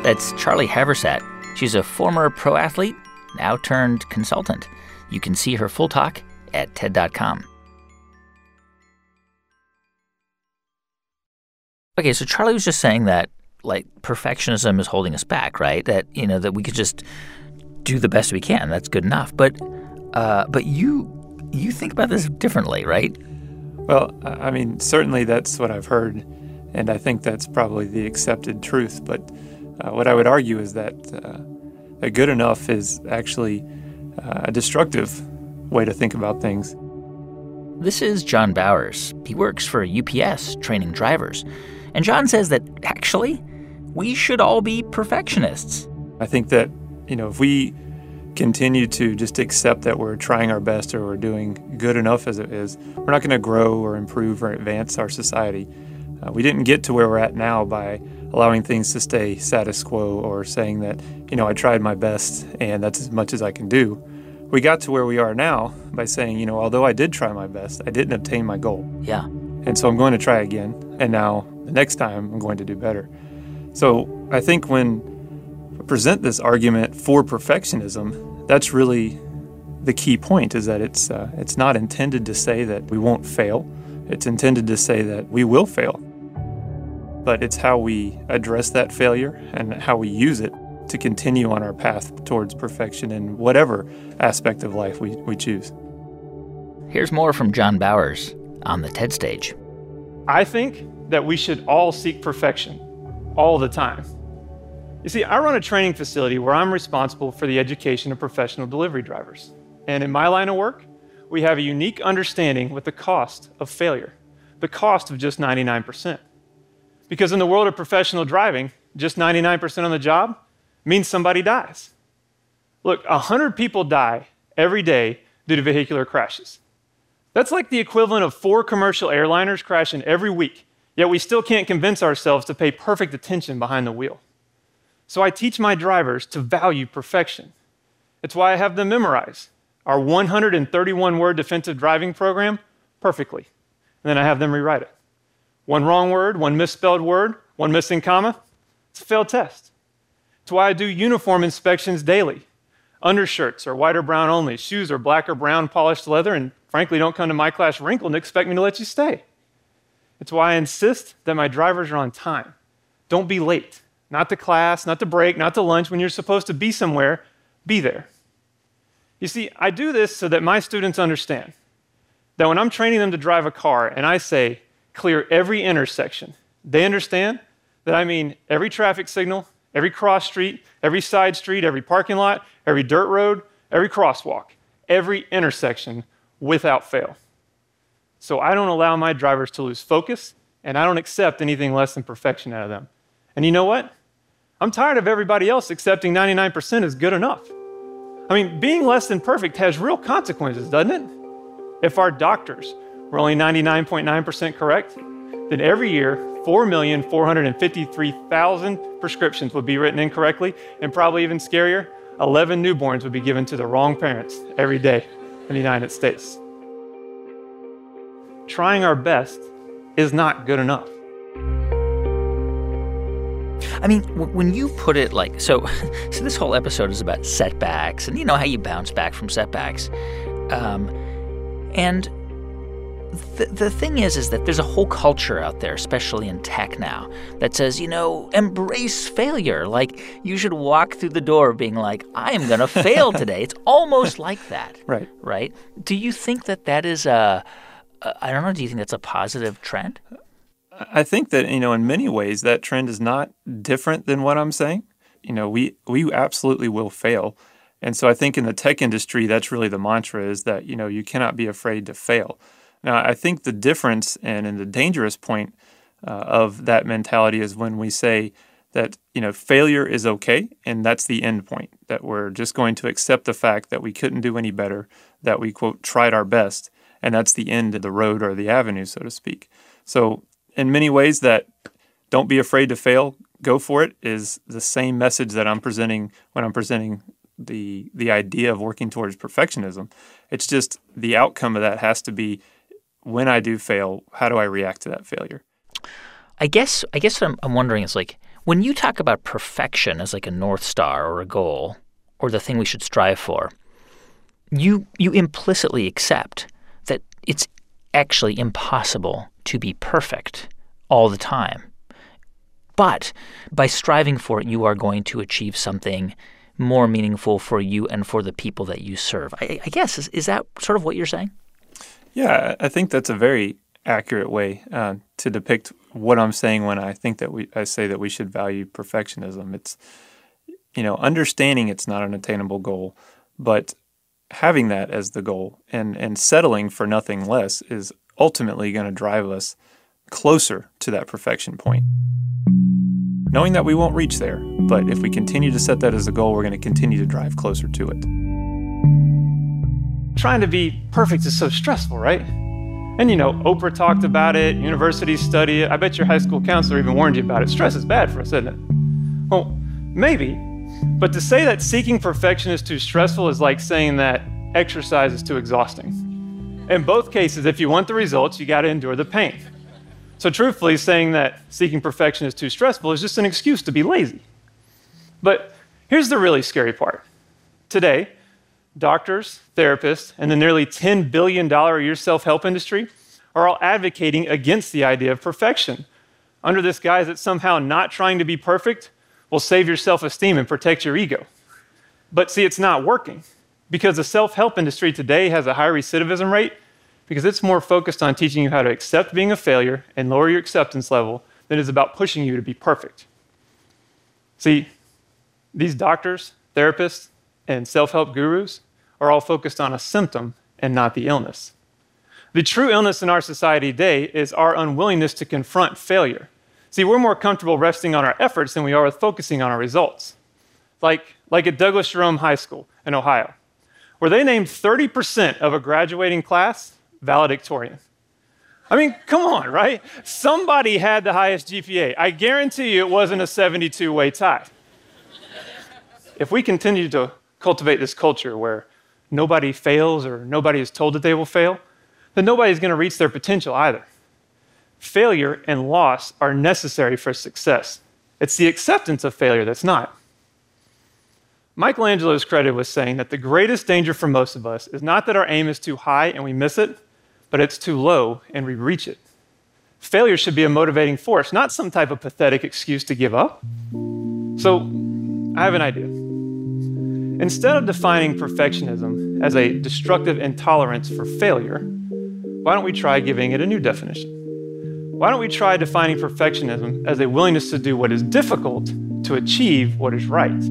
Speaker 1: That's Charly Haversat. She's a former pro athlete, now turned consultant. You can see her full talk at TED.com. Okay, so Charly was just saying that like perfectionism is holding us back, right? That you know that we could just do the best we can. That's good enough. But uh, but you you think about this differently, right?
Speaker 17: Well, I mean, certainly that's what I've heard, and I think that's probably the accepted truth. But uh, what I would argue is that uh, that good enough is actually uh, a destructive way to think about things.
Speaker 1: This is Jon Bowers. He works for UPS training drivers. And Jon says that actually, we should all be perfectionists.
Speaker 17: I think that, you know, if we continue to just accept that we're trying our best or we're doing good enough as it is, we're not going to grow or improve or advance our society. Uh, we didn't get to where we're at now by allowing things to stay status quo or saying that, you know, I tried my best and that's as much as I can do. We got to where we are now by saying, you know, although I did try my best, I didn't obtain my goal.
Speaker 1: Yeah.
Speaker 17: And so I'm going to try again. And now the next time I'm going to do better. So I think when I present this argument for perfectionism, that's really the key point is that it's uh, it's not intended to say that we won't fail. It's intended to say that we will fail. But it's how we address that failure and how we use it to continue on our path towards perfection in whatever aspect of life we, we choose.
Speaker 1: Here's more from Jon Bowers on the TED stage.
Speaker 18: I think that we should all seek perfection all the time. You see, I run a training facility where I'm responsible for the education of professional delivery drivers. And in my line of work, we have a unique understanding with the cost of failure, the cost of just 99%. Because in the world of professional driving, just 99% on the job means somebody dies. Look, 100 people die every day due to vehicular crashes. That's like the equivalent of four commercial airliners crashing every week Yet we still can't convince ourselves to pay perfect attention behind the wheel. So I teach my drivers to value perfection. It's why I have them memorize our 131 word defensive driving program perfectly. And then I have them rewrite it. One wrong word, one misspelled word, one missing comma, it's a failed test. It's why I do uniform inspections daily. Undershirts are white or brown only, shoes are black or brown polished leather, and frankly, don't come to my class wrinkled and expect me to let you stay. It's why I insist that my drivers are on time. Don't be late. Not to class, not to break, not to lunch. When you're supposed to be somewhere, be there. You see, I do this so that my students understand that when I'm training them to drive a car and I say, clear every intersection, they understand that I mean every traffic signal, every cross street, every side street, every parking lot, every dirt road, every crosswalk, every intersection without fail. So I don't allow my drivers to lose focus, and I don't accept anything less than perfection out of them. And you know what? I'm tired of everybody else accepting 99% is good enough. I mean, being less than perfect has real consequences, doesn't it? If our doctors were only 99.9% correct, then every year 4,453,000 prescriptions would be written incorrectly, and probably even scarier, 11 newborns would be given to the wrong parents every day in the United States trying our best is not good enough.
Speaker 1: I mean, when you put it like so, [LAUGHS] so this whole episode is about setbacks and you know how you bounce back from setbacks. Um, and the, the thing is, is that there's a whole culture out there, especially in tech now, that says, you know, embrace failure. Like you should walk through the door being like, I am going to fail [LAUGHS] today. It's almost like that.
Speaker 17: Right.
Speaker 1: Right. Do you think that that is a uh, I don't know. Do you think that's a positive trend?
Speaker 17: I think that you know, in many ways, that trend is not different than what I'm saying. You know, we we absolutely will fail, and so I think in the tech industry, that's really the mantra: is that you know you cannot be afraid to fail. Now, I think the difference and, and the dangerous point uh, of that mentality is when we say that you know failure is okay and that's the end point that we're just going to accept the fact that we couldn't do any better that we quote tried our best and that's the end of the road or the avenue so to speak. So in many ways that don't be afraid to fail go for it is the same message that i'm presenting when i'm presenting the the idea of working towards perfectionism. It's just the outcome of that has to be when i do fail how do i react to that failure?
Speaker 1: I guess I guess what I'm, I'm wondering is like when you talk about perfection as like a north star or a goal or the thing we should strive for, you you implicitly accept it's actually impossible to be perfect all the time. But by striving for it, you are going to achieve something more meaningful for you and for the people that you serve. I, I guess is, is that sort of what you're saying?
Speaker 17: Yeah, I think that's a very accurate way uh, to depict what I'm saying when I think that we I say that we should value perfectionism. It's you know understanding it's not an attainable goal, but having that as the goal and and settling for nothing less is ultimately going to drive us closer to that perfection point. Knowing that we won't reach there, but if we continue to set that as a goal, we're going to continue to drive closer to it.
Speaker 18: Trying to be perfect is so stressful, right? And you know, Oprah talked about it, universities study it. I bet your high school counselor even warned you about it. Stress is bad for us, isn't it? Well, maybe. But to say that seeking perfection is too stressful is like saying that exercise is too exhausting. In both cases, if you want the results, you got to endure the pain. So, truthfully, saying that seeking perfection is too stressful is just an excuse to be lazy. But here's the really scary part. Today, doctors, therapists, and the nearly $10 billion a year self help industry are all advocating against the idea of perfection under this guise that somehow not trying to be perfect will save your self esteem and protect your ego. But see, it's not working because the self help industry today has a high recidivism rate because it's more focused on teaching you how to accept being a failure and lower your acceptance level than it is about pushing you to be perfect. See, these doctors, therapists, and self help gurus are all focused on a symptom and not the illness. The true illness in our society today is our unwillingness to confront failure. See, we're more comfortable resting on our efforts than we are with focusing on our results. Like, like at Dublin Jerome High School in Ohio, where they named 30% of a graduating class valedictorian. I mean, come on, right? Somebody had the highest GPA. I guarantee you it wasn't a 72 way tie. If we continue to cultivate this culture where nobody fails or nobody is told that they will fail, then nobody's going to reach their potential either. Failure and loss are necessary for success. It's the acceptance of failure that's not. Michelangelo is credited with saying that the greatest danger for most of us is not that our aim is too high and we miss it, but it's too low and we reach it. Failure should be a motivating force, not some type of pathetic excuse to give up. So, I have an idea. Instead of defining perfectionism as a destructive intolerance for failure, why don't we try giving it a new definition? Why don't we try defining perfectionism as a willingness to do what is difficult to achieve what is right?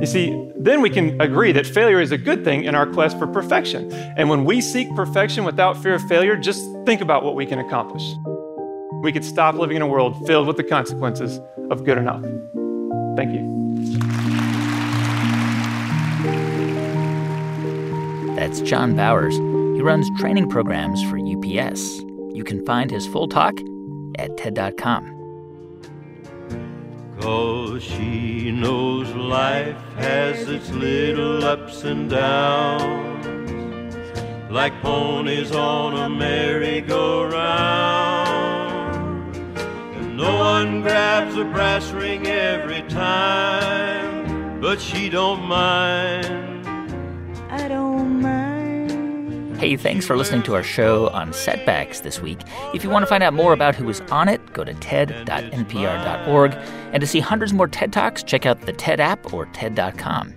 Speaker 18: You see, then we can agree that failure is a good thing in our quest for perfection. And when we seek perfection without fear of failure, just think about what we can accomplish. We could stop living in a world filled with the consequences of good enough. Thank you.
Speaker 1: That's Jon Bowers. He runs training programs for UPS. You can find his full talk at TED.com.
Speaker 19: Cause she knows life has its little ups and downs, like ponies on a merry-go-round. And no one grabs a brass ring every time, but she don't mind.
Speaker 9: I don't mind.
Speaker 1: Hey, thanks for listening to our show on setbacks this week. If you want to find out more about who was on it, go to ted.npr.org. And to see hundreds more TED Talks, check out the TED app or TED.com.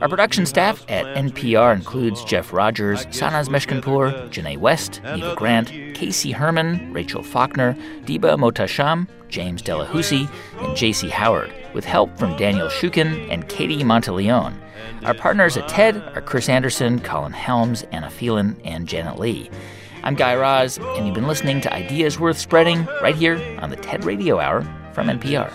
Speaker 1: Our production staff at NPR includes Jeff Rogers, Sanaz Meshkinpour, Janae West, Neva Grant, Casey Herman, Rachel Faulkner, Diba Mohtasham, James Delahoussaye, and J.C. Howard, with help from Daniel Shukin and Katie Monteleone. Our partners at TED are Chris Anderson, Colin Helms, Anna Phelan, and Janet Lee. I'm Guy Raz, and you've been listening to Ideas Worth Spreading right here on the TED Radio Hour
Speaker 19: from NPR.